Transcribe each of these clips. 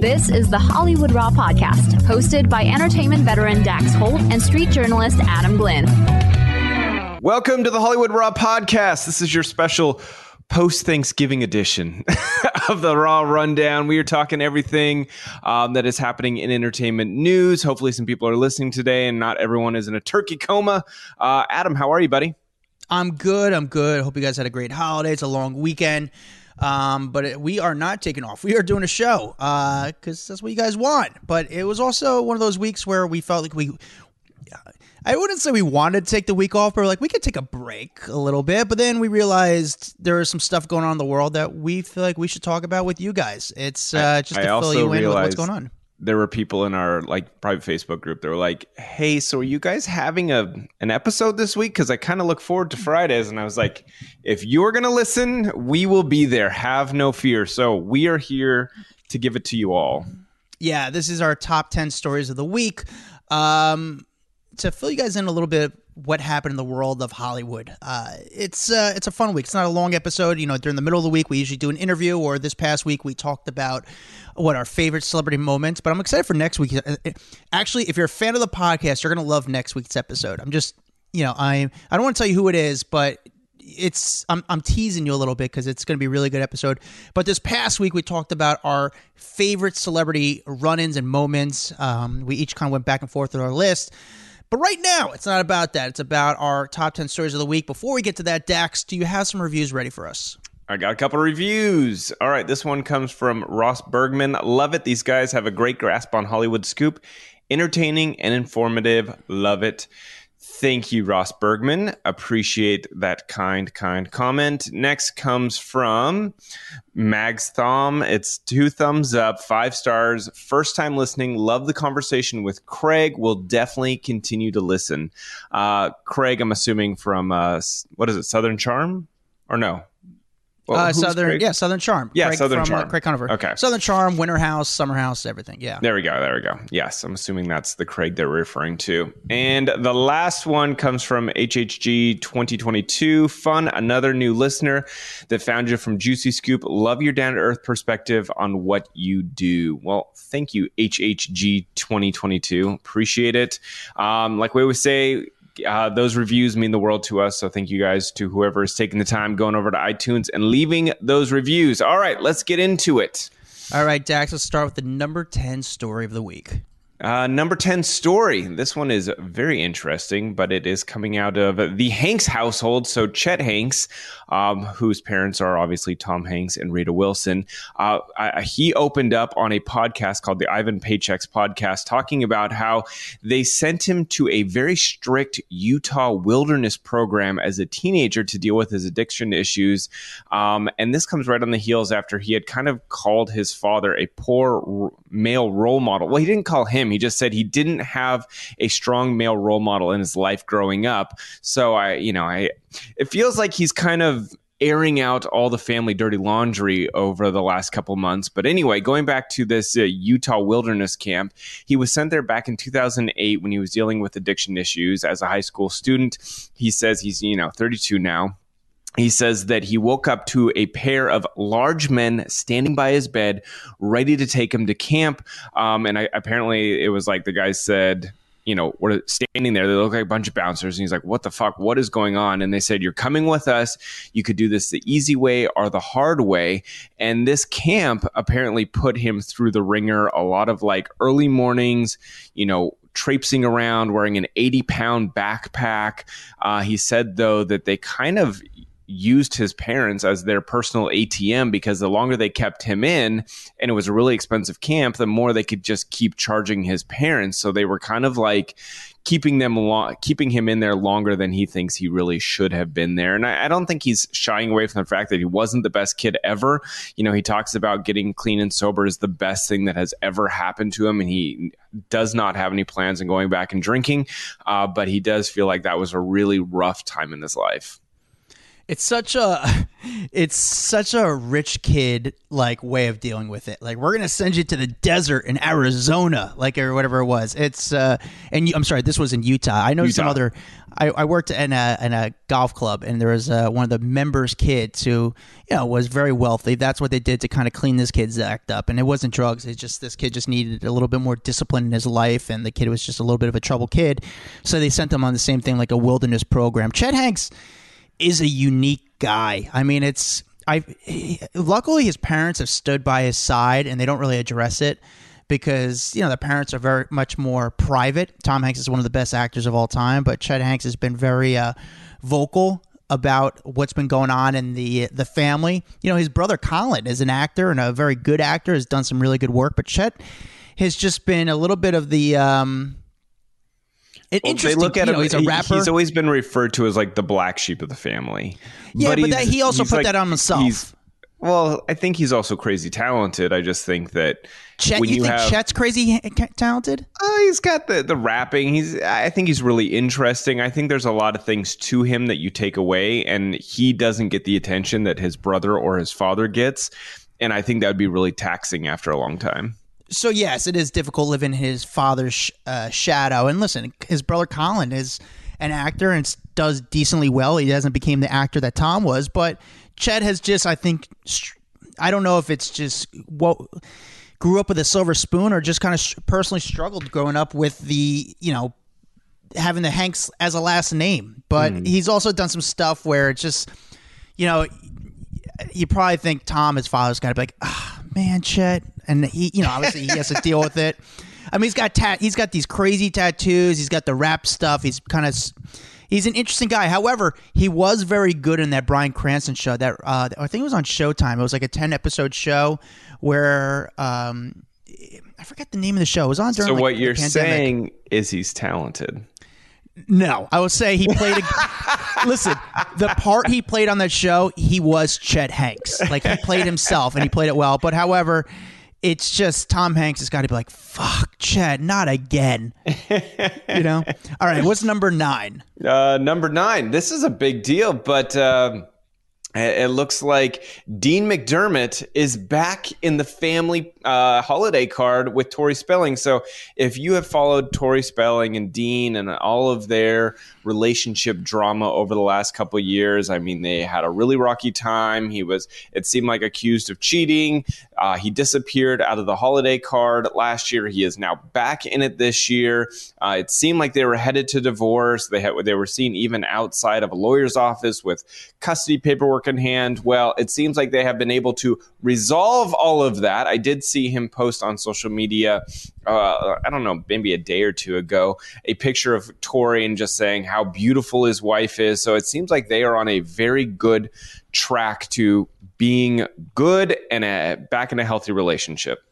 This is the Hollywood Raw podcast, hosted by entertainment veteran Dax Holt and street journalist Adam Glyn. Welcome to the Hollywood Raw podcast. This is your special post Thanksgiving edition of the Raw Rundown. We are talking everything um, that is happening in entertainment news. Hopefully, some people are listening today and not everyone is in a turkey coma. Uh, Adam, how are you, buddy? I'm good. I'm good. Hope you guys had a great holiday. It's a long weekend. Um, but it, we are not taking off. We are doing a show because uh, that's what you guys want. But it was also one of those weeks where we felt like we. I wouldn't say we wanted to take the week off, but like we could take a break a little bit. But then we realized there is some stuff going on in the world that we feel like we should talk about with you guys. It's uh, just I to fill you in with what's going on there were people in our like private Facebook group that were like, "Hey, so are you guys having a an episode this week? Because I kind of look forward to Fridays." And I was like, "If you're gonna listen, we will be there. Have no fear." So we are here to give it to you all. Yeah, this is our top ten stories of the week. Um, to fill you guys in a little bit what happened in the world of Hollywood. Uh, it's uh, it's a fun week. It's not a long episode. You know, during the middle of the week, we usually do an interview, or this past week we talked about what our favorite celebrity moments. But I'm excited for next week. Uh, actually, if you're a fan of the podcast, you're gonna love next week's episode. I'm just, you know, I I don't want to tell you who it is, but it's I'm, I'm teasing you a little bit because it's going to be a really good episode. But this past week we talked about our favorite celebrity run-ins and moments. Um, we each kind of went back and forth with our list. But right now, it's not about that. It's about our top 10 stories of the week. Before we get to that, Dax, do you have some reviews ready for us? I got a couple reviews. All right, this one comes from Ross Bergman. Love it. These guys have a great grasp on Hollywood scoop. Entertaining and informative. Love it. Thank you, Ross Bergman. Appreciate that kind, kind comment. Next comes from Mags Thom. It's two thumbs up, five stars. First time listening. Love the conversation with Craig. Will definitely continue to listen. Uh, Craig, I'm assuming from uh, what is it, Southern Charm? Or no? Well, uh, Southern, Craig? yeah, Southern Charm. Yeah, Craig Southern from, Charm. Uh, Craig Conover. Okay. Southern Charm, Winter House, Summer House, everything. Yeah. There we go. There we go. Yes, I'm assuming that's the Craig they're referring to. And the last one comes from HHG 2022. Fun, another new listener that found you from Juicy Scoop. Love your down to earth perspective on what you do. Well, thank you, HHG 2022. Appreciate it. Um, like we always say, uh, those reviews mean the world to us. So thank you guys to whoever is taking the time going over to iTunes and leaving those reviews. All right, let's get into it. All right, Dax, let's start with the number 10 story of the week. Uh, number 10 story. This one is very interesting, but it is coming out of the Hanks household. So, Chet Hanks, um, whose parents are obviously Tom Hanks and Rita Wilson, uh, I, he opened up on a podcast called the Ivan Paychecks podcast, talking about how they sent him to a very strict Utah wilderness program as a teenager to deal with his addiction issues. Um, and this comes right on the heels after he had kind of called his father a poor r- male role model. Well, he didn't call him He just said he didn't have a strong male role model in his life growing up. So I, you know, I it feels like he's kind of airing out all the family dirty laundry over the last couple months. But anyway, going back to this uh, Utah wilderness camp, he was sent there back in 2008 when he was dealing with addiction issues as a high school student. He says he's, you know, 32 now he says that he woke up to a pair of large men standing by his bed, ready to take him to camp. Um, and I, apparently, it was like the guy said, you know, we're standing there. They look like a bunch of bouncers. And he's like, what the fuck? What is going on? And they said, you're coming with us. You could do this the easy way or the hard way. And this camp apparently put him through the ringer a lot of like early mornings, you know, traipsing around wearing an 80 pound backpack. Uh, he said, though, that they kind of used his parents as their personal ATM because the longer they kept him in and it was a really expensive camp, the more they could just keep charging his parents. So they were kind of like keeping them lo- keeping him in there longer than he thinks he really should have been there. And I, I don't think he's shying away from the fact that he wasn't the best kid ever. You know, he talks about getting clean and sober is the best thing that has ever happened to him, and he does not have any plans on going back and drinking. Uh, but he does feel like that was a really rough time in his life. It's such a it's such a rich kid like way of dealing with it. Like we're gonna send you to the desert in arizona like or whatever it was. It's uh and you, i'm sorry this was in utah. I know some other I, I worked in a in a golf club and there was uh, one of the members kids who you know was very wealthy. That's what they did to kind of clean this kid's act up. And it wasn't drugs. It's just this kid just needed a little bit more discipline in his life and the kid was just a little bit of a trouble kid. So they sent him on the same thing like a wilderness program. Chet hanks is a unique guy. I mean, it's I. Luckily, his parents have stood by his side, and they don't really address it because you know the parents are very much more private. Tom Hanks is one of the best actors of all time, but Chet Hanks has been very uh, vocal about what's been going on in the the family. You know, his brother Colin is an actor and a very good actor, has done some really good work, but Chet has just been a little bit of the um an Well, interesting. they look at you him. know, he's a rapper. He's always been referred to as like the black sheep of the family. Yeah, but he's- that- he also put that on himself. Well, I think he's also crazy talented. I just think that Chet, when you, you, think have, Chet's crazy talented? Uh, he's got the the rapping. He's I think he's really interesting. I think there's a lot of things to him that you take away, and he doesn't get the attention that his brother or his father gets. And I think that would be really taxing after a long time. So yes, it is difficult living in his father's sh- uh, shadow. And listen, his brother Colin is an actor and does decently well. He hasn't became the actor that Tom was, but Chet has just, I think, I don't know if it's just what grew up with a silver spoon or just kind of personally struggled growing up with the, you know, having the Hanks as a last name. But he's also done some stuff where it's just, you know, you probably think Tom, his father's got to be like, ah, man, Chet, and he, you know, obviously he has to deal with it. I mean, he's got tat, he's got these crazy tattoos. He's got the rap stuff. He's kind of, he's an interesting guy. However, he was very good in that Bryan Cranston show. That uh, I think it was on Showtime. It was like a ten episode show where um, I forget the name of the show. It was on during. So like, what you're saying is he's talented. No, I will say he played. A, listen, the part he played on that show, he was Chet Hanks. Like he played himself, and he played it well. But however, it's just Tom Hanks has got to be like, "Fuck, Chet, not again." you know. All right, what's number nine? Uh, number nine. This is a big deal, but um it looks like Dean McDermott is back in the family uh, holiday card with Tori Spelling. So, if you have followed Tori Spelling and Dean and all of their relationship drama over the last couple years, I mean, they had a really rocky time. He was, it seemed like, accused of cheating. Uh, he disappeared out of the holiday card last year. He is now back in it this year. Uh, it seemed like they were headed to divorce. They had, they were seen even outside of a lawyer's office with custody paperwork in hand. Well, it seems like they have been able to resolve all of that. I did see him post on social media. Uh, I don't know, maybe a day or two ago, a picture of Tori and just saying how beautiful his wife is. So it seems like they are on a very good track to being good and a, back in a healthy relationship.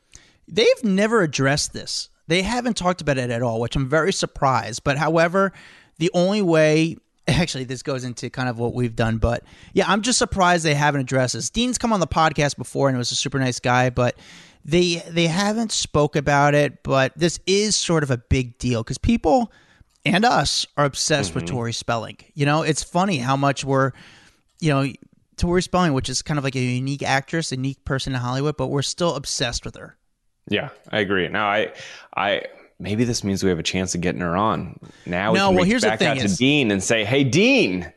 They've never addressed this. They haven't talked about it at all, which I'm very surprised. But however, the only way actually this goes into kind of what we've done, but yeah, I'm just surprised they haven't addressed this. Dean's come on the podcast before and was a super nice guy, but they they haven't spoke about it, but this is sort of a big deal because people and us are obsessed with mm-hmm. Tori Spelling. You know, it's funny how much we're you know, Tori Spelling, which is kind of like a unique actress, a unique person in Hollywood, but we're still obsessed with her. Yeah, I agree. Now, I, I maybe this means we have a chance of getting her on. Now we No, can well, reach here's the back thing out is- to Dean and say, "Hey, Dean,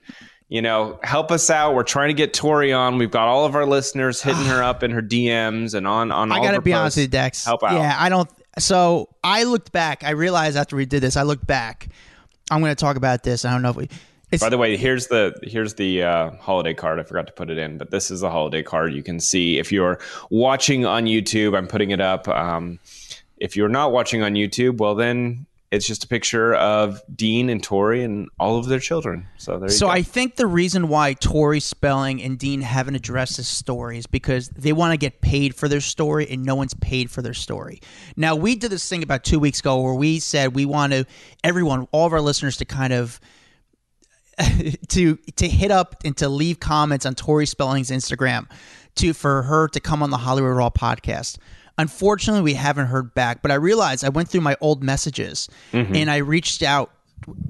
you know, help us out. We're trying to get Tori on. We've got all of our listeners hitting her up in her DMs and on on. I got to be honest with you, Dex. Help out. Yeah, I don't. So I looked back. I realized after we did this, I looked back. I'm going to talk about this. I don't know if we. It's, By the way, here's the here's the uh, holiday card. I forgot to put it in, but this is the holiday card. You can see if you're watching on YouTube. I'm putting it up. Um, if you're not watching on YouTube, well then it's just a picture of Dean and Tori and all of their children. So there you so go. I think the reason why Tori Spelling and Dean haven't addressed this story is because they want to get paid for their story, and no one's paid for their story. Now we did this thing about two weeks ago where we said we want to everyone, all of our listeners, to kind of to to hit up and to leave comments on Tori Spelling's Instagram to for her to come on the Hollywood Raw podcast. Unfortunately, we haven't heard back, but I realized I went through my old messages and I reached out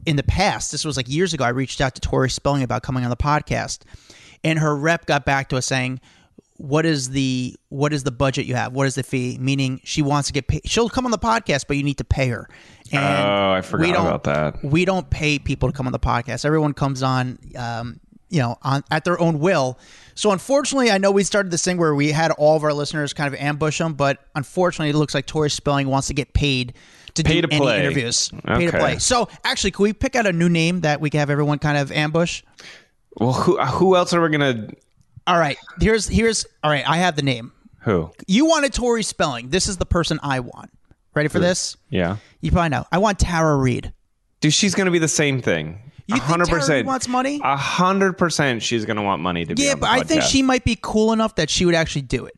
in the past. This was like years ago. I reached out to Tori Spelling about coming on the podcast. and her rep got back to us saying, "What is the what is the budget you have? What is the fee?" Meaning she wants to get paid. She'll come on the podcast, but you need to pay her. And Oh, I forgot we don't- about that. We don't pay people to come on the podcast. Everyone comes on, um, you know, on at their own will. So unfortunately, I know we started this thing where we had all of our listeners kind of ambush them, but unfortunately, it looks like Tori Spelling wants to get paid to Pay do to any play. interviews. Pay to play. So actually, can we pick out a new name that we can have everyone kind of ambush? Well, who uh, who else are we gonna? All right, here's here's all right. I have the name. Who? You wanted Tori Spelling. This is the person I want. Ready for this? Yeah, You probably know. I want Tara Reid. dude, she's gonna be the same thing. You hundred Tara Reid percent. Wants money? A hundred percent, she's gonna want money to be. Yeah, but I think she might be cool enough that she would actually do it.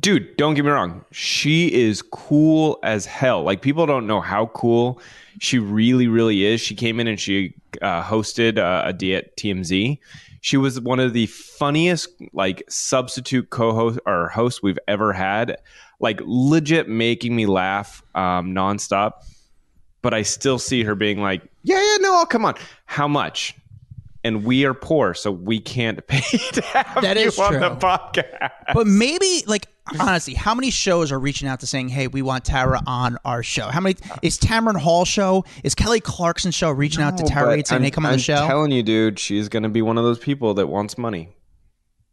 dude don't get me wrong. She is cool as hell. Like people don't know how cool she really really is. She came in and she uh, hosted uh, a day at tmz she was one of the funniest like substitute co-host or host we've ever had. Like legit making me laugh um, nonstop. But i still see her being like yeah yeah no i'll come on how much and we are poor, so we can't pay to have That you is on true. the podcast. But maybe, like, honestly, how many shows are reaching out to saying, "Hey, we want Tara on our show"? How many is Tamron Hall show? Is Kelly Clarkson show reaching out to No, Tara but Reid saying I'm- they come on the I'm show? telling you, dude, she's gonna be one of those people that wants money.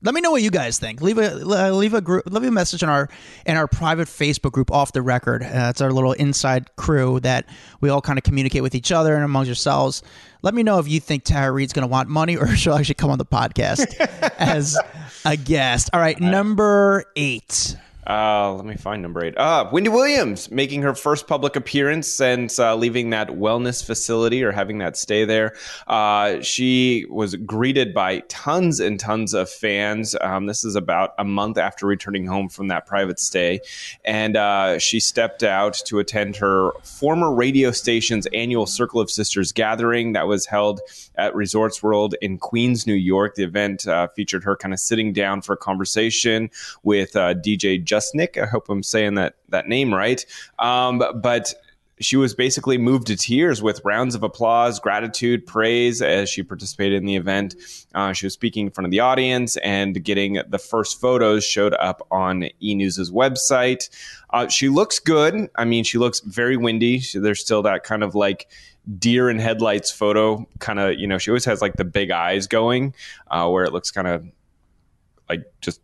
Let me know what you guys think. Leave a leave a group, leave a message in our in our private Facebook group, off the record. Uh, it's our little inside crew that we all kind of communicate with each other and amongst yourselves. Let me know if you think Tara Reid's going to want money or she'll actually come on the podcast as a guest. All right, number eight. Uh, let me find number eight. Uh, Wendy Williams making her first public appearance since uh, leaving that wellness facility or having that stay there. Uh, she was greeted by tons and tons of fans. Um, this is about a month after returning home from that private stay. And uh, she stepped out to attend her former radio station's annual Circle of Sisters gathering that was held at Resorts World in Queens, New York. The event uh, featured her kind of sitting down for a conversation with uh, DJ Justnick. I hope I'm saying that that name right. Um, but she was basically moved to tears with rounds of applause, gratitude, praise as she participated in the event. Uh, she was speaking in front of the audience and getting the first photos showed up on E News's website. Uh, she looks good. I mean, she looks very windy. She, there's still that kind of like deer in headlights photo kind of you know she always has like the big eyes going uh, where it looks kind of like just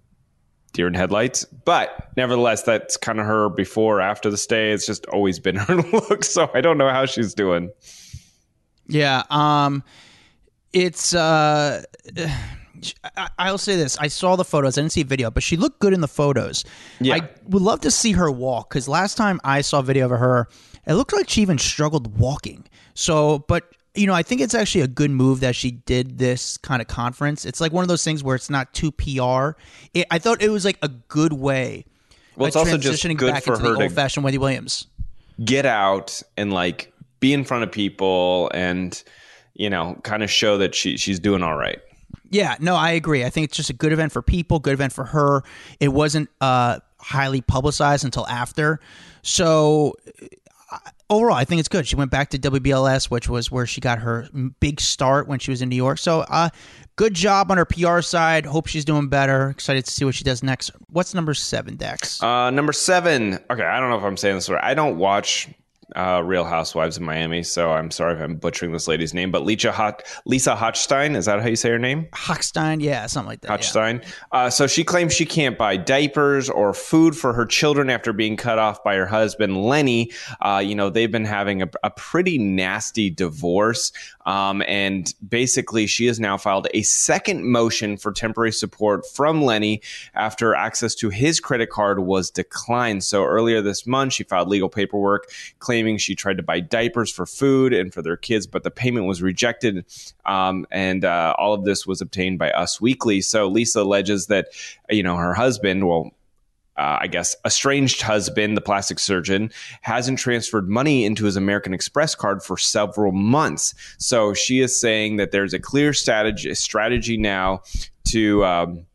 deer in headlights but nevertheless that's kind of her before after the stay it's just always been her look so i don't know how she's doing Yeah. Um, it's uh, I, I'll say this: I saw the photos. I didn't see a video, but she looked good in the photos. Yeah. I would love to see her walk because last time I saw a video of her, it looked like she even struggled walking. So, but you know, I think it's actually a good move that she did this kind of conference. It's like one of those things where it's not too PR. It, I thought it was like a good way. Well, it's also just good back for into her the old-fashioned Wendy Williams. get out and like be in front of people and you know kind of show that she she's doing all right Yeah, no, I agree. I think it's just a good event for people, good event for her. It wasn't uh, highly publicized until after. So overall, I think it's good. She went back to WBLS, which was where she got her big start when she was in New York. So uh, good job on her PR side. Hope she's doing better. Excited to see what she does next. What's number seven, Dex? Uh, number seven. Okay, I don't know if I'm saying this right. I don't watch uh, Real Housewives of Miami, so I'm sorry if I'm butchering this lady's name. But Lisa Hot Lisa Hochstein is that how you say her name? Hochstein, yeah, something like that. yeah. Hochstein. Uh, so she claims she can't buy diapers or food for her children after being cut off by her husband, Lenny. Uh, you know, they've been having a, a pretty nasty divorce. Um, and basically, she has now filed a second motion for temporary support from Lenny after access to his credit card was declined. So earlier this month, she filed legal paperwork claiming she tried to buy diapers for food and for their kids, but the payment was rejected. Um, and uh, all of this was obtained by Us Weekly. So Lisa alleges that, you know, her husband, well, uh, I guess, estranged husband, the plastic surgeon, hasn't transferred money into his American Express card for several months. So she is saying that there's a clear strategy, strategy now to. Um,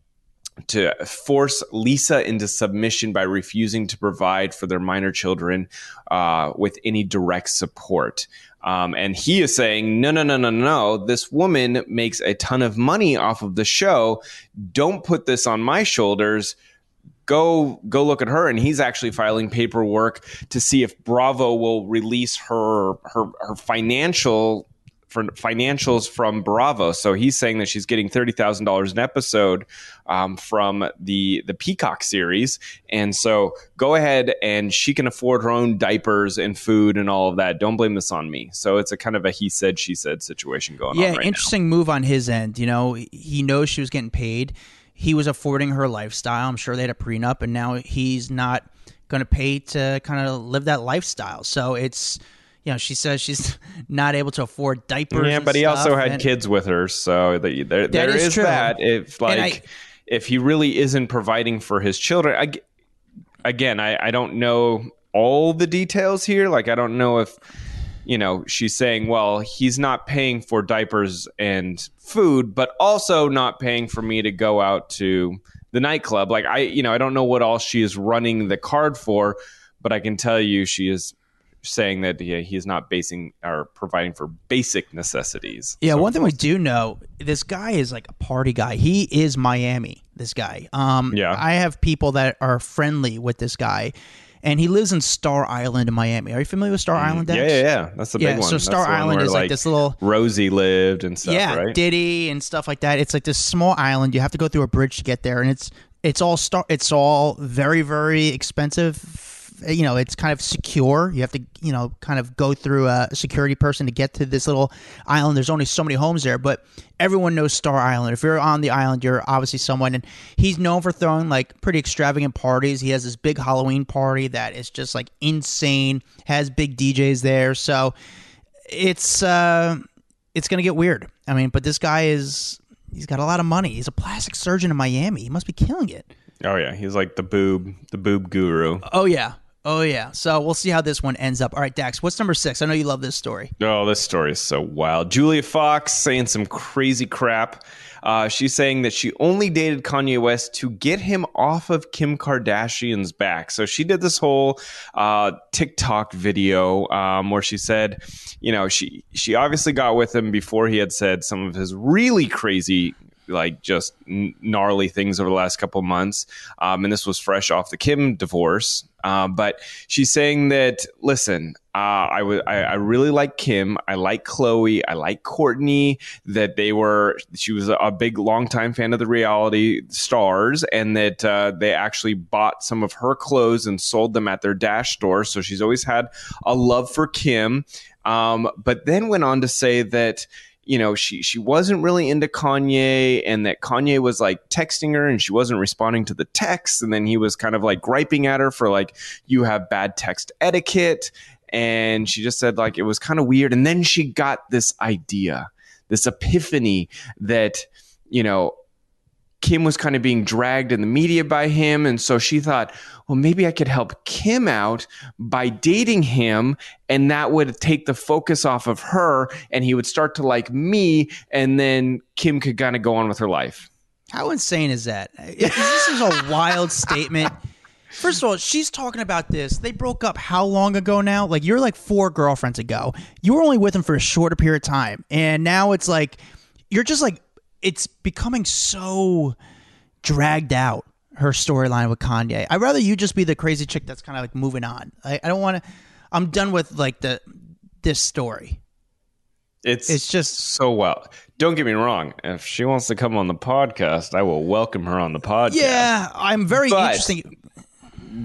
to force Lisa into submission by refusing to provide for their minor children uh, with any direct support. Um, and he is saying, no, no, no, no, no. This woman makes a ton of money off of the show. Don't put this on my shoulders. Go, go look at her. And he's actually filing paperwork to see if Bravo will release her, her, her financial for financials from Bravo. So he's saying that she's getting thirty thousand dollars an episode um, from the the Peacock series, and so go ahead and she can afford her own diapers and food and all of that. Don't blame this on me. So it's a kind of a he said she said situation going yeah, on. Right interesting now. move on his end. You know, he knows she was getting paid. He was affording her lifestyle. I'm sure they had a prenup, and now he's not going to pay to kind of live that lifestyle. So it's you know, she says she's not able to afford diapers. Yeah, but he stuff, also had kids with her, so the, there, there is is, that. If like I- if he really isn't providing for his children, I, again, I, I don't know all the details here. Like, I don't know if you know she's saying, well, he's not paying for diapers and food, but also not paying for me to go out to the nightclub. Like, I you know I don't know what all she is running the card for, but I can tell you she is saying that yeah, is not basing or providing for basic necessities. Yeah, So- one thing we do know, this guy is like a party guy. He is Miami. This guy. Um, Yeah. I have people that are friendly with this guy, and he lives in Star Island in Miami. Are you familiar with Star Island? Dex? Mm, Yeah, yeah, yeah. That's the Yeah, big one. so Star Island where, is like this little- Rosie lived and stuff, yeah, right? Diddy and stuff like that. It's like this small island. You have to go through a bridge to get there, and it's it's all star. It's all very very expensive. You know, it's kind of secure. You have to you know kind of go through a security person to get to this little island. There's only so many homes there, but everyone knows Star Island. If you're on the island, you're obviously someone, and he's known for throwing like pretty extravagant parties. He has this big Halloween party that is just like insane. Has big DJs there, so it's uh it's gonna get weird. I mean, but this guy is he's got a lot of money. He's a plastic surgeon in Miami. He must be killing it. Oh yeah, he's like the boob, the boob guru. Oh yeah. Oh yeah. So we'll see how this one ends up. All right, Dax, what's number six? I know you love this story. Oh, this story is so wild. Julia Fox saying some crazy crap. Uh, she's saying that she only dated Kanye West to get him off of Kim Kardashian's back. So she did this whole uh, TikTok video um, where she said, you know, she she obviously got with him before he had said some of his really crazy like just gnarly things over the last couple months. Um, and this was fresh off the Kim divorce. Uh, but she's saying that, listen, uh, I I, I really like Kim. I like Khloé. I like Kourtney. That they were, she was a big, longtime fan of the reality stars, and that uh, they actually bought some of her clothes and sold them at their Dash store. So she's always had a love for Kim. Um, but then went on to say that you know she she wasn't really into Kanye and that Kanye was like texting her and she wasn't responding to the text and then he was kind of like griping at her for like you have bad text etiquette. And she just said like it was kind of weird. And then she got this idea this epiphany that you know Kim was kind of being dragged in the media by him. And so she thought, well, maybe I could help Kim out by dating him. And that would take the focus off of her and he would start to like me. And then Kim could kind of go on with her life. How insane is that? This is a wild statement. First of all, she's talking about this. They broke up how long ago now? Like you're like four girlfriends ago. You were only with him for a shorter period of time, and now it's like you're just like it's becoming so dragged out. Her storyline with Kanye. I'd rather you just be the crazy chick that's kind of like moving on. I, I don't want to. I'm done with like the this story. It's, It's just so well. Don't get me wrong. If she wants to come on the podcast, I will welcome her on the podcast. yeah. I'm very But- interesting.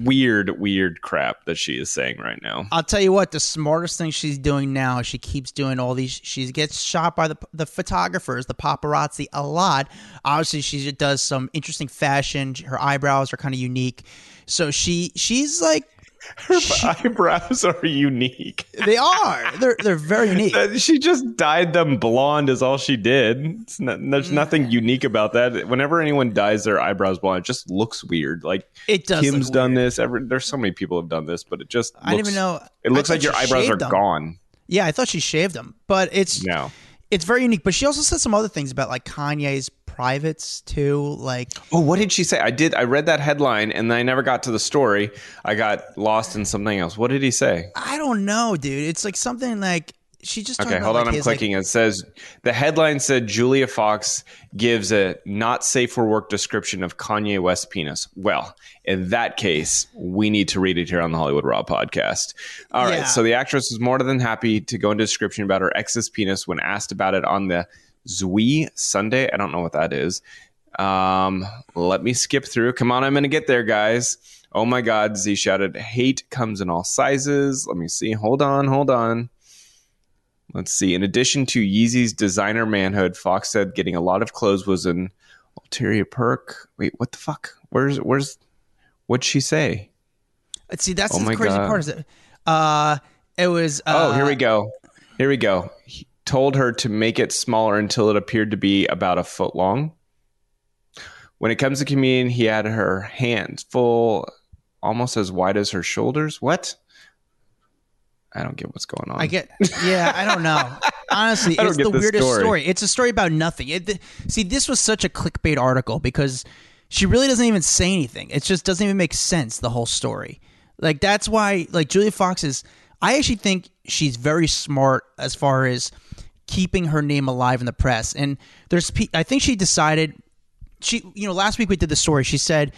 Weird, weird crap that she is saying right now. I'll tell you what, the smartest thing she's doing now, she keeps doing all these. She gets shot by the the photographers, the paparazzi, a lot. Obviously, she does some interesting fashion. Her eyebrows are kind of unique, so she she's like Her eyebrows are unique. they are. They're they're very unique. She just dyed them blonde is all she did it's not, there's mm-hmm. nothing unique about that whenever anyone dyes their eyebrows blonde it just looks weird like It does. kim's done this every, there's so many people have done this but it just I didn't even know. it looks like your eyebrows are them. gone Yeah, I thought she shaved them, but it's no it's very unique. But she also said some other things about like Kanye's privates too. Like oh what did she say i did i read that headline and i never got to the story i got lost in something else what did he say I don't know, dude. It's like something like she just Okay, hold about, on. like, I'm his, like- clicking. it says the headline said Julia Fox gives a not safe for work description of Kanye West's penis. Well, in that case, we need to read it here on the Hollywood Raw podcast. All right. Yeah. So the actress was more than happy to go into description about her ex's penis when asked about it on the Ziwe Sunday. I don't know what that is. Um, let me skip through. Come on, I'm going to get there, guys. Oh my God, Z shouted, hate comes in all sizes. Let me see. Hold on, hold on. Let's see. In addition to Yeezy's designer manhood, Fox said getting a lot of clothes was an ulterior perk. Wait, what the fuck? Where's where's what'd she say? Let's see, that's Oh the crazy God. part. Is it? Uh, it was. Uh, oh, here we go. Here we go. He told her to make it smaller until it appeared to be about a foot long. When it comes to comedian, he had her hands full, almost as wide as her shoulders. What? I don't get what's going on. I get. Yeah, I don't know. Honestly, don't it's the weirdest story. story. It's a story about nothing. It, th- see, this was such a clickbait article because she really doesn't even say anything. It just doesn't even make sense. The whole story. Like that's why, like Julia Fox is. I actually think she's very smart as far as keeping her name alive in the press. And there's, I think she decided. She, you know, last week we did the story. She said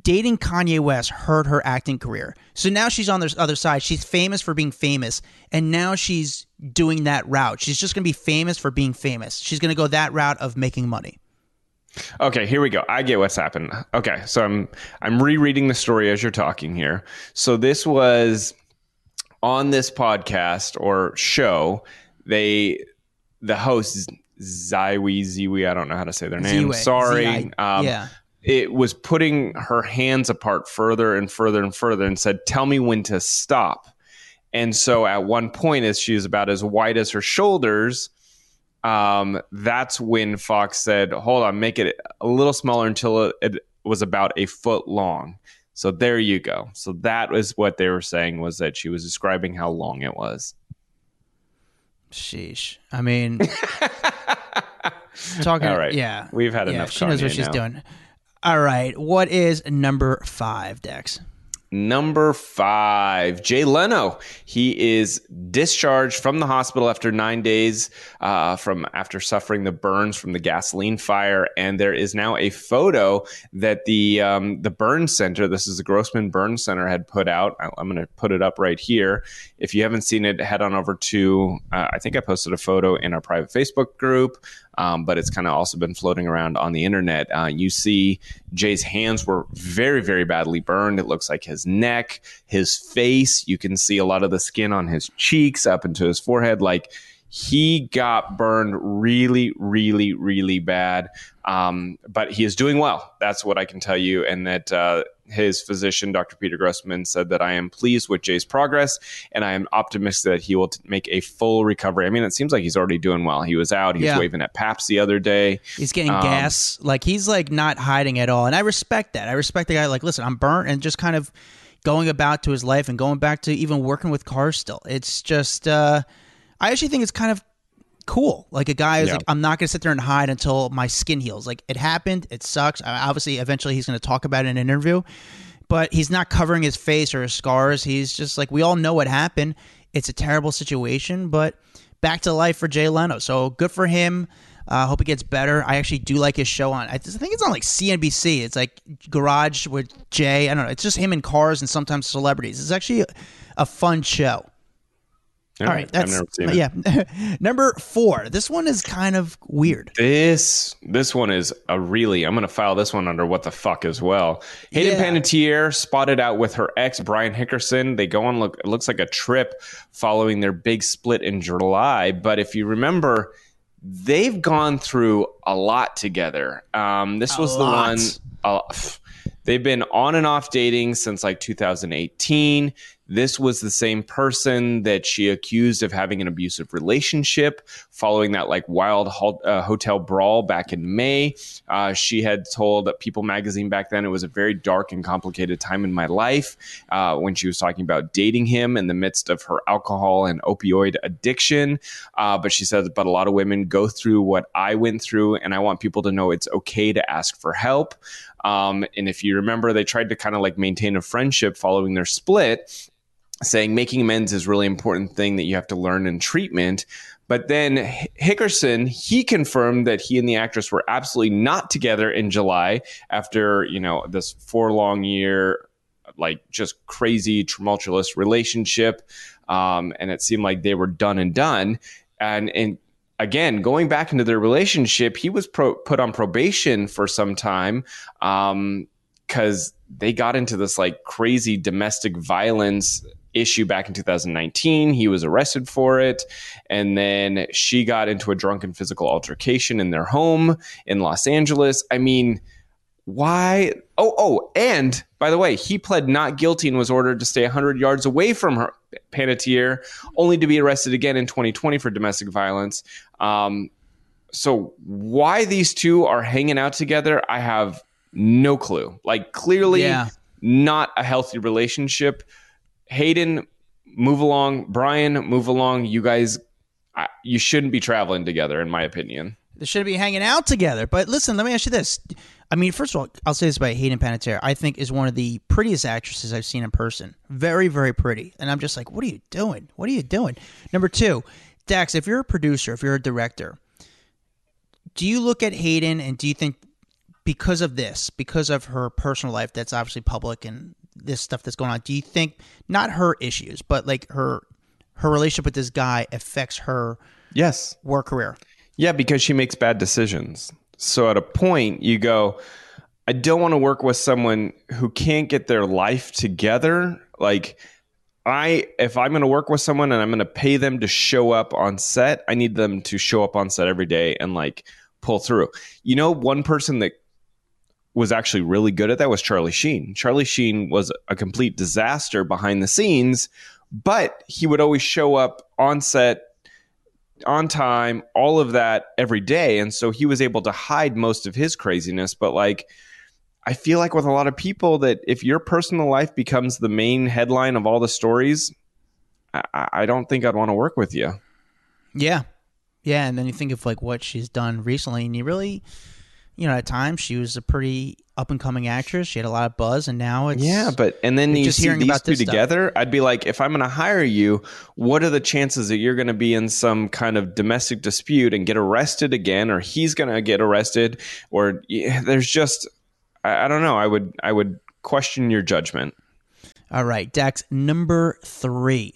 dating Kanye West hurt her acting career. So now she's on the other side. She's famous for being famous, and now she's doing that route. She's just going to be famous for being famous. She's going to go that route of making money. Okay, here we go. I get what's happened. Okay, so I'm I'm rereading the story as you're talking here. So this was on this podcast or show. They the host Ziwe Ziwe. I don't know how to say their name. Ziwe, Sorry. Z-I- Um, yeah. It was putting her hands apart further and further and further, and said, "Tell me when to stop." And so at one point, as she's about as wide as her shoulders, um, that's when Fox said, "Hold on, make it a little smaller until it, it was about a foot long." So there you go. So that was what they were saying was that she was describing how long it was. Sheesh. I mean, talking. All right. Yeah. We've had yeah, enough She knows what Kanye she's now. doing. All right. What is number five, Dex? Number five, Jay Leno. He is discharged from the hospital after nine days uh, from after suffering the burns from the gasoline fire, and there is now a photo that the um, the burn center. This is the Grossman Burn Center had put out. I- I'm going to put it up right here. If you haven't seen it, head on over to. Uh, I think I posted a photo in our private Facebook group. Um, but it's kind of also been floating around on the internet. Uh, you see Jay's hands were very, very badly burned. It looks like his neck, his face. You can see a lot of the skin on his cheeks up into his forehead. Like he got burned really, really, really bad. Um, but he is doing well. That's what I can tell you. And that uh, his physician, Dr. Peter Grossman, said that I am pleased with Jay's progress and I am optimistic that he will t- make a full recovery. I mean, it seems like he's already doing well. He was out, he Yeah. was waving at Paps the other day. He's getting Um, gas. Like he's like not hiding at all, and I respect that. I respect the guy. Like, listen, I'm burnt, and just kind of going about to his life and going back to even working with cars. Still, it's just. uh I actually think it's kind of cool. Like a guy is Yeah. like, I'm not going to sit there and hide until my skin heals. Like it happened. It sucks. I, obviously, eventually, he's going to talk about it in an interview, but he's not covering his face or his scars. He's just like, we all know what happened. It's a terrible situation, but back to life for Jay Leno. So good for him. I uh, hope he gets better. I actually do like his show on. I think it's on like CNBC. It's like Garage with Jay. I don't know. It's just him in cars and sometimes celebrities. It's actually a fun show. All right, I've that's never seen it. yeah. Number four. This one is kind of weird. This this one is a really I'm gonna file this one under what the fuck as well. Hayden Yeah. Panettiere spotted out with her ex Brian Hickerson. They go on look it looks like a trip following their big split in July. But if you remember, they've gone through a lot together. Um, this A was lot. the one. Uh, they've been on and off dating since like 2018. This was the same person that she accused of having an abusive relationship following that like wild ho- uh, hotel brawl back in May. Uh, she had told People magazine back then it was a very dark and complicated time in my life uh, when she was talking about dating him in the midst of her alcohol and opioid addiction. Uh, but she said, but a lot of women go through what I went through, and I want people to know it's okay to ask for help. Um, and if you remember, they tried to kind of like maintain a friendship following their split. Saying making amends is really important thing that you have to learn in treatment. But then Hickerson, he confirmed that he and the actress were absolutely not together in July after, you know, this four long year, like just crazy, tumultuous relationship. Um, and it seemed like they were done and done. And, and again, going back into their relationship, he was pro- put on probation for some time. Um, because they got into this like crazy domestic violence issue back in 2019. He was arrested for it. And then she got into a drunken physical altercation in their home in Los Angeles. I mean, why? Oh, oh, and by the way, he pled not guilty and was ordered to stay 100 yards away from her, Panettiere, only to be arrested again in 2020 for domestic violence. Um, so, why these two are hanging out together, I have no clue. Like, clearly, yeah. not a healthy relationship. Hayden, move along. Brian, move along. You guys, you shouldn't be traveling together, in my opinion. They should be hanging out together. But listen, let me ask you this. I mean, first of all, I'll say this about Hayden Panettiere. I think is one of the prettiest actresses I've seen in person. Very, very pretty. And I'm just like, what are you doing? What are you doing? Number two, Dax, if you're a producer, if you're a director, do you look at Hayden and do you think because of this, because of her personal life that's obviously public and this stuff that's going on, do you think not her issues, but like her her relationship with this guy affects her yes work career? Yeah, because she makes bad decisions. So at a point you go, I don't want to work with someone who can't get their life together. Like I if I'm going to work with someone and I'm going to pay them to show up on set, I need them to show up on set every day and like pull through. You know, one person that was actually really good at that was Charlie Sheen. Charlie Sheen was a complete disaster behind the scenes, but he would always show up on set on time, all of that every day. And so he was able to hide most of his craziness. But like, I feel like with a lot of people, that if your personal life becomes the main headline of all the stories, I, I don't think I'd want to work with you. Yeah. Yeah. And then you think of like what she's done recently, and you really you know, at times she was a pretty up and coming actress. She had a lot of buzz, and now it's yeah. But and then you just see these two together. Stuff. I'd be like, if I'm going to hire you, what are the chances that you're going to be in some kind of domestic dispute and get arrested again, or he's going to get arrested, or yeah, there's just I, I don't know. I would I would question your judgment. All right, Dax, number three.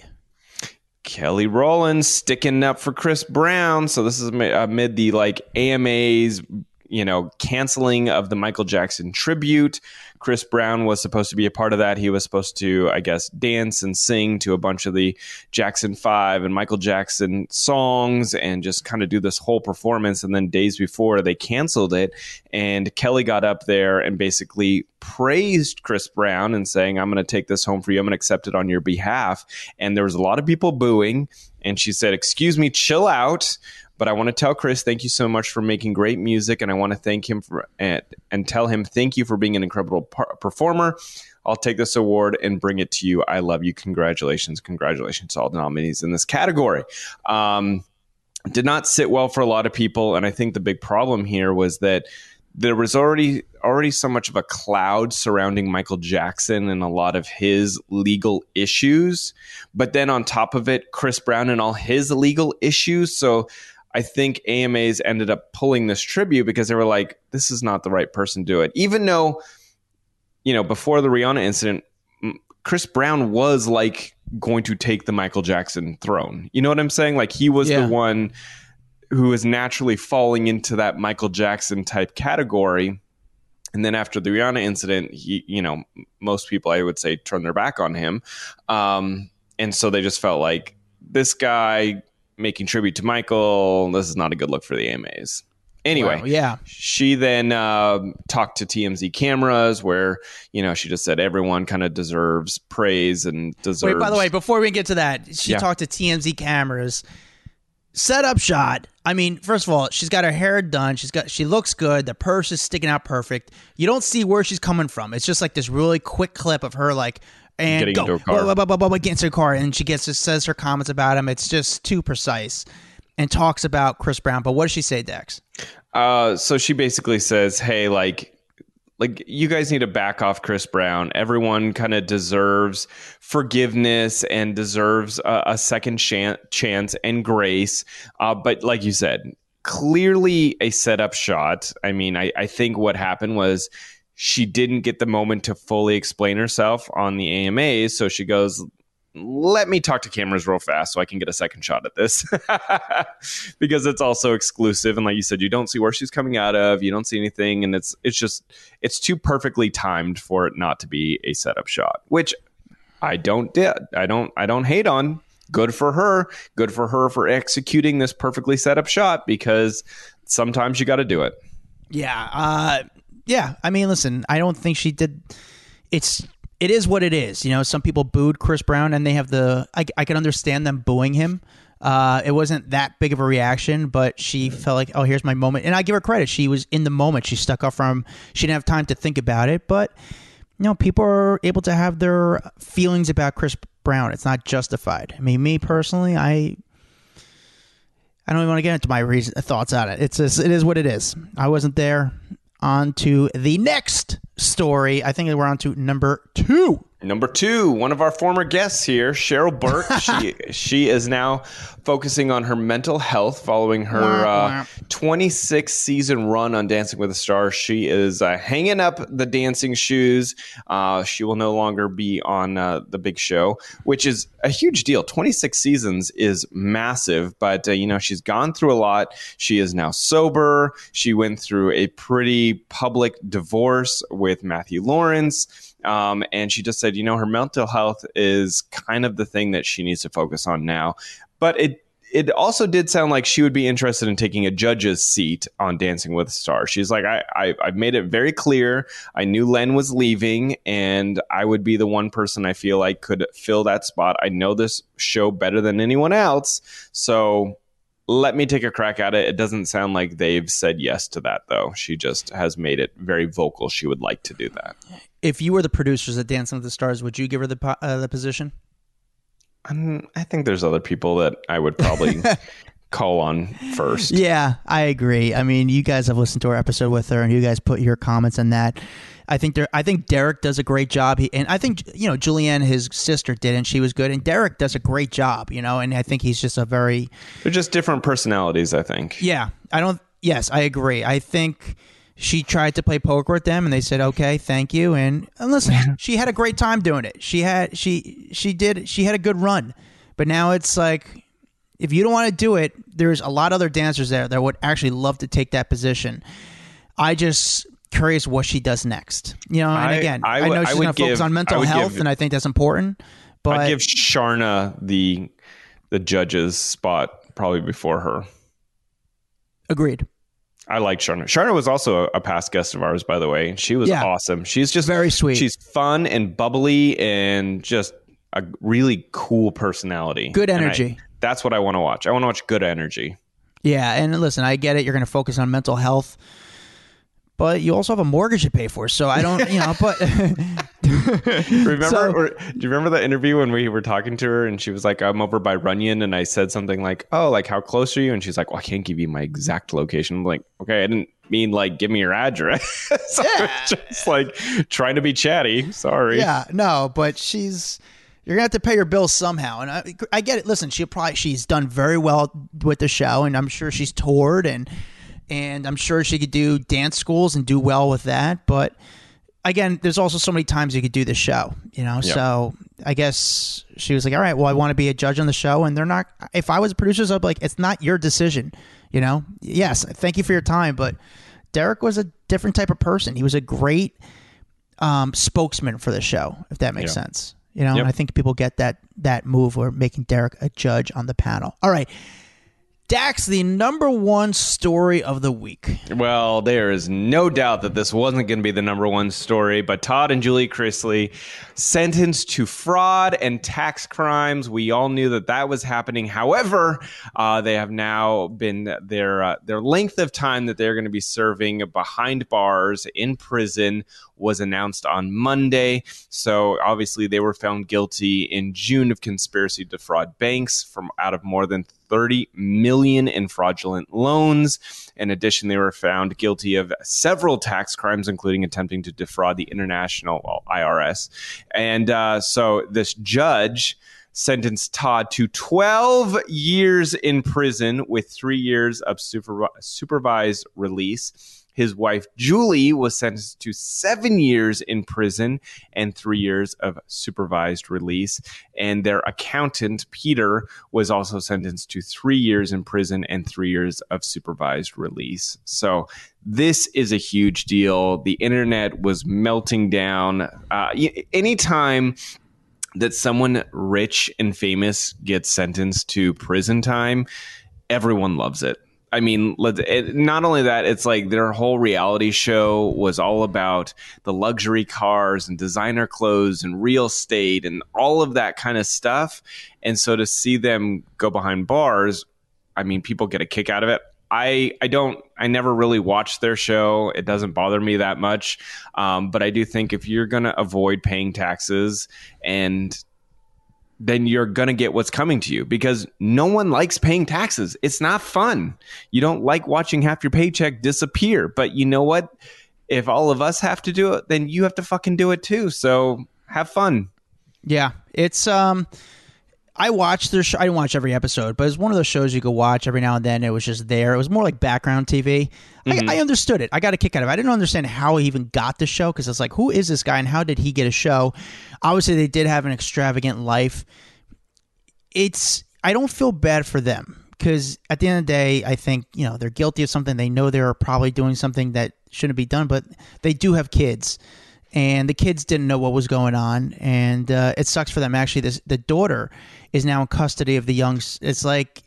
Kelly Rowland sticking up for Chris Brown. So this is uh, amid the like AMAs you know, canceling of the Michael Jackson tribute. Chris Brown was supposed to be a part of that. He was supposed to, I guess, dance and sing to a bunch of the Jackson 5 and Michael Jackson songs and just kind of do this whole performance. And then days before, they canceled it. And Kelly got up there and basically praised Chris Brown and saying, I'm going to take this home for you. I'm going to accept it on your behalf. And there was a lot of people booing. And she said, Excuse me, chill out. But I want to tell Chris, thank you so much for making great music, and I want to thank him for and, and tell him thank you for being an incredible par- performer. I'll take this award and bring it to you. I love you. Congratulations, congratulations to all the nominees in this category. Um, did not sit well for a lot of people, and I think the big problem here was that there was already already so much of a cloud surrounding Michael Jackson and a lot of his legal issues, but then on top of it, Chris Brown and all his legal issues. So I think AMAs ended up pulling this tribute because they were like, this is not the right person to do it. Even though, you know, before the Rihanna incident, Chris Brown was like going to take the Michael Jackson throne. You know what I'm saying? Like he was yeah. the one who is naturally falling into that Michael Jackson type category. And then after the Rihanna incident, he, you know, most people I would say turned their back on him. Um, and so they just felt like this guy making tribute to Michael. This is not a good look for the AMAs. Anyway, yeah. She then uh, talked to TMZ cameras where, you know, she just said everyone kind of deserves praise and deserves. Wait, by the way, before we get to that, she yeah. talked to TMZ cameras. Set up shot. I mean, first of all, she's got her hair done. She's got she looks good. The purse is sticking out perfect. You don't see where she's coming from. It's just like this really quick clip of her like and getting go. into a car. Blah, blah, blah, blah, blah, get into a car, and she gets says her comments about him. It's just too precise, and talks about Chris Brown. But what does she say, Dex? Uh, so she basically says, "Hey, like." like you guys need to back off Chris Brown. Everyone kind of deserves forgiveness and deserves a, a second chance, chance and grace. Uh, but like you said, clearly a setup shot. I mean, I, I think what happened was she didn't get the moment to fully explain herself on the AMAs, so she goes, let me talk to cameras real fast so I can get a second shot at this. Because it's also exclusive and like you said you don't see where she's coming out of you don't see anything and it's it's just it's too perfectly timed for it not to be a setup shot which I don't did I don't I don't hate on. Good for her. Good for her for executing this perfectly set up shot because sometimes you got to do it. Yeah uh yeah I mean listen I don't think she did it's it is what it is. You know, some people booed Chris Brown, and they have the. I, I can understand them booing him. Uh, it wasn't that big of a reaction, but she felt like, oh, here's my moment, and I give her credit. She was in the moment. She stuck up from. She didn't have time to think about it, but you know, people are able to have their feelings about Chris Brown. It's not justified. I mean, me personally, I. I don't even want to get into my reason, thoughts on it. It's just, it is what it is. I wasn't there. On to the next story. I think we're on to number two. Number two, one of our former guests here, Cheryl Burke. she she is now focusing on her mental health following her uh, 26 season run on Dancing with the Stars. She is uh, hanging up the dancing shoes. Uh, she will no longer be on uh, the big show, which is a huge deal. 26 seasons is massive, but uh, you know she's gone through a lot. She is now sober. She went through a pretty public divorce with Matthew Lawrence. Um, and she just said, you know, her mental health is kind of the thing that she needs to focus on now. But it it also did sound like she would be interested in taking a judge's seat on Dancing with Stars. She's like, I, I, I made it very clear. I knew Len was leaving, and I would be the one person I feel like could fill that spot. I know this show better than anyone else. So let me take a crack at it. It doesn't sound like they've said yes to that, though. She just has made it very vocal. She would like to do that. If you were the producers at Dancing with the Stars, would you give her the uh, the position? Um, I think there's other people that I would probably call on first. Yeah, I agree. I mean, you guys have listened to our episode with her, and you guys put your comments on that. I think there. I think Derek does a great job. He, and I think you know Julianne, his sister, did, and she was good. And Derek does a great job. You know, and I think he's just a very. They're just different personalities. I think. Yeah, I don't. Yes, I agree. I think she tried to play poker with them and they said okay thank you and, and listen she had a great time doing it she had she she did she had a good run but now it's like if you don't want to do it there's a lot of other dancers there that would actually love to take that position i just curious what she does next you know and I- again I i, know she's going to focus on mental health give- and i think that's important but I'd give Sharna the the judge's spot probably before her. agreed I like Sharna. Sharna was also a, past guest of ours, by the way. She was Yeah. awesome. She's just Very sweet. She's fun and bubbly and just a really cool personality. Good And I- energy. that's what I want to watch. I want to watch good energy. yeah and listen i get it you're going to focus on mental health but you also have a mortgage to pay for so i don't you know but Remember? So- or, do you remember that interview when we were talking to her and she was like, "I'm over by Runyon," and I said something like, "Oh, like how close are you?" And she's like, "Well, I can't give you my exact location." I'm like, "Okay, I didn't mean like give me your address." I was just like trying to be chatty. Sorry. Yeah, no, but she's you're gonna have to pay your bills somehow, and I, I get it. Listen, she probably she's done very well with the show, and I'm sure she's toured and and I'm sure she could do dance schools and do well with that. But again, there's also so many times you could do the show, you know. So I guess she was like, all right, well, I want to be a judge on the show, and they're not. If I was a producer, I'd be like, it's not your decision, you know. Yes, thank you for your time, but Derek was a different type of person. He was a great um, spokesman for the show, if that makes Yeah. sense. You know, Yep. and I think people get that that move or making Derek a judge on the panel. All right. Dax, the number one story of the week. Well, there is no doubt that this wasn't going to be the number one story, but Todd and Julie Chrisley sentenced to fraud and tax crimes. We all knew that that was happening. However, uh, they have now been their uh, their length of time that they're going to be serving behind bars in prison was announced on Monday. So obviously, they were found guilty in June of conspiracy to defraud banks from out of more than 30 million in fraudulent loans. In addition, they were found guilty of several tax crimes, including attempting to defraud the international well, IRS. And uh, so this judge sentenced Todd to 12 years in prison with three years of supervi- supervised release. His wife, Julie, was sentenced to seven years in prison and three years of supervised release. And their accountant, Peter, was also sentenced to three years in prison and three years of supervised release. So this is a huge deal. The internet was melting down. Uh, anytime that someone rich and famous gets sentenced to prison time, everyone loves it. I mean, not only that, it's like their whole reality show was all about the luxury cars and designer clothes and real estate and all of that kind of stuff. And so to see them go behind bars, I mean, people get a kick out of it. I I don't I never really watch their show. It doesn't bother me that much, um, but I do think if you're going to avoid paying taxes and then you're going to get what's coming to you because no one likes paying taxes. It's not fun. You don't like watching half your paycheck disappear, but you know what? If all of us have to do it, then you have to fucking do it too. So have fun. Yeah, it's um I watched their show. I didn't watch every episode, but it's one of those shows you could watch every now and then. It was just there. It was more like background TV. Mm-hmm. I, I, understood it. I got a kick out of it. I didn't understand how he even got the show because it's like, who is this guy and how did he get a show? Obviously, they did have an extravagant life. It's I don't feel bad for them because at the end of the day, I think you know they're guilty of something. They know they're probably doing something that shouldn't be done, but they do have kids and the kids didn't know what was going on, and uh, it sucks for them. Actually, this the daughter is now in custody of the young. It's like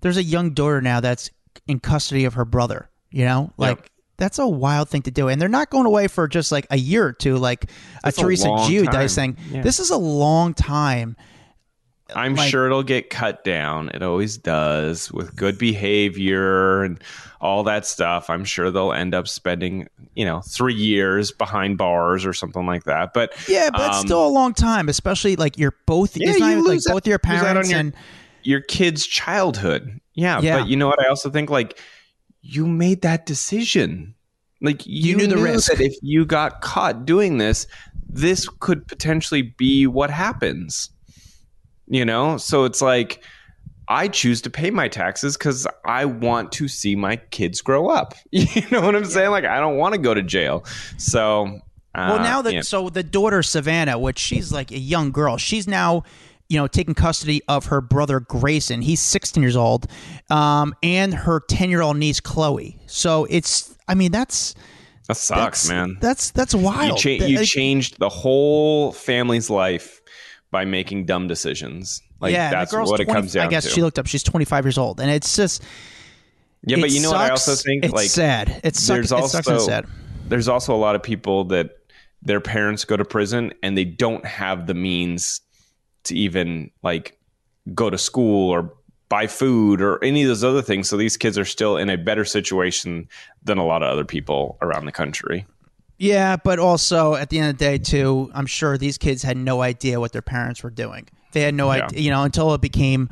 there's a young daughter now that's in custody of her brother. You know, like. Yep. That's a wild thing to do, and they're not going away for just like a year or two, like a Teresa Giudice thing. saying. Yeah. This is a long time I'm like, sure it'll get cut down. It always does with good behavior and all that stuff. I'm sure they'll end up spending, you know, three years behind bars or something like that. But yeah, but um, it's still a long time, especially like you're both. Yeah, you not, like both your parents your, and your kid's childhood. Yeah, yeah, but you know what? I also think like you made that decision. Like you, you knew the knew risk that if you got caught doing this, this could potentially be what happens you know? So it's like i choose to pay my taxes because i want to see my kids grow up. You know what i'm saying? Like i don't want to go to jail. So uh, well now that yeah. so the daughter savannah which she's like a young girl she's now you know taking custody of her brother grayson. He's 16 years old um, and her 10 year old niece chloe. So it's i mean that's that sucks that's, man. that's that's wild. you, cha- you changed the whole family's life by making dumb decisions. Like yeah, that's what 20, it comes down to. I guess to. she looked up. She's 25 years old, and it's just. Yeah, but you know sucks, what I also think? It's like, sad. It's suck, there's also, it sad. There's also a lot of people that their parents go to prison and they don't have the means to even like go to school or buy food or any of those other things. So these kids are still in a better situation than a lot of other people around the country. Yeah, but also at the end of the day, too, I'm sure these kids had no idea what their parents were doing. They had no yeah. idea, you know, until it became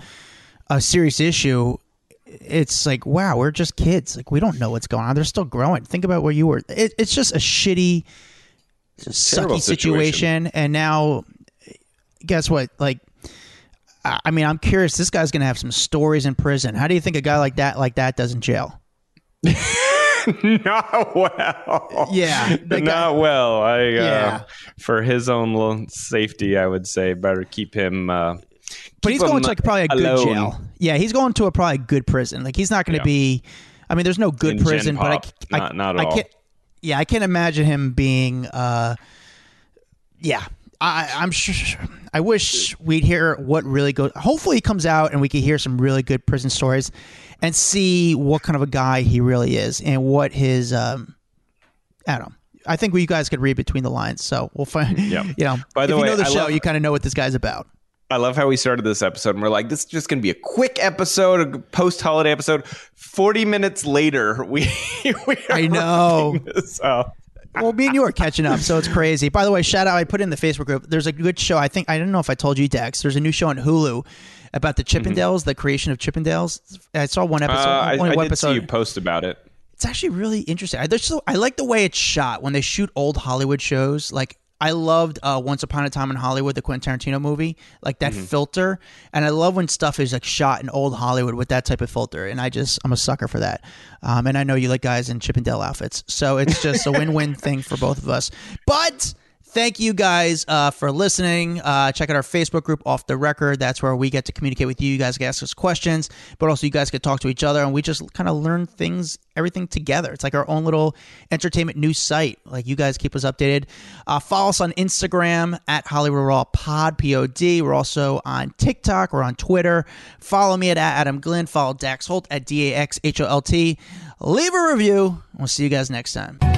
a serious issue. It's like, wow, we're just kids. Like, we don't know what's going on. They're still growing. Think about where you were. It, it's just a shitty, sucky situation. situation. And now, guess what? Like, I mean, I'm curious. This guy's going to have some stories in prison. How do you think a guy like that, like that, does in jail? not well. Yeah, not well. I uh, yeah. for his own safety, I would say better keep him. Uh, but he's going to like probably a alone. good jail. Yeah, he's going to a probably good prison. Like he's not going to yeah. be. I mean, there's no good In prison, but I, not, not I, I can't. Yeah, I can't imagine him being. uh Yeah, I, I'm sure. I wish we'd hear what really goes. Hopefully, he comes out and we can hear some really good prison stories and see what kind of a guy he really is and what his um, I don't know. I think we you guys could read between the lines, so we'll find. Yeah. You know, by the if way, you know the I show, love, you kind of know what this guy's about. I love how we started this episode, and we're like, "This is just going to be a quick episode, a post-holiday episode." Forty minutes later, we we I know. Well, me and you are catching up, so it's crazy. By the way, shout out! I put in the Facebook group. There's a good show. I think I don't know if I told you, Dex. There's a new show on Hulu about the Chippendales, mm-hmm. the creation of Chippendales. I saw one episode. Uh, one, I, I did see you post about it. It's actually really interesting. I, so, I like the way it's shot when they shoot old Hollywood shows. Like I loved uh, Once Upon a Time in Hollywood, the Quentin Tarantino movie, like that mm-hmm. filter. And I love when stuff is like shot in old Hollywood with that type of filter. And I just, I'm a sucker for that. Um, and I know you like guys in Chippendale outfits. So it's just a win win thing for both of us. But thank you guys uh, for listening. Uh, check out our Facebook group, Off the Record. That's where we get to communicate with you. You guys can ask us questions, but also you guys can talk to each other, and we just kind of learn things, everything together. It's like our own little entertainment news site. Like you guys keep us updated. Uh, follow us on Instagram at Hollywood Raw Pod P O D. We're also on TikTok. We're on Twitter. Follow me at Adam Glyn. Follow Dax Holt at D A X H O L T. Leave a review. We'll see you guys next time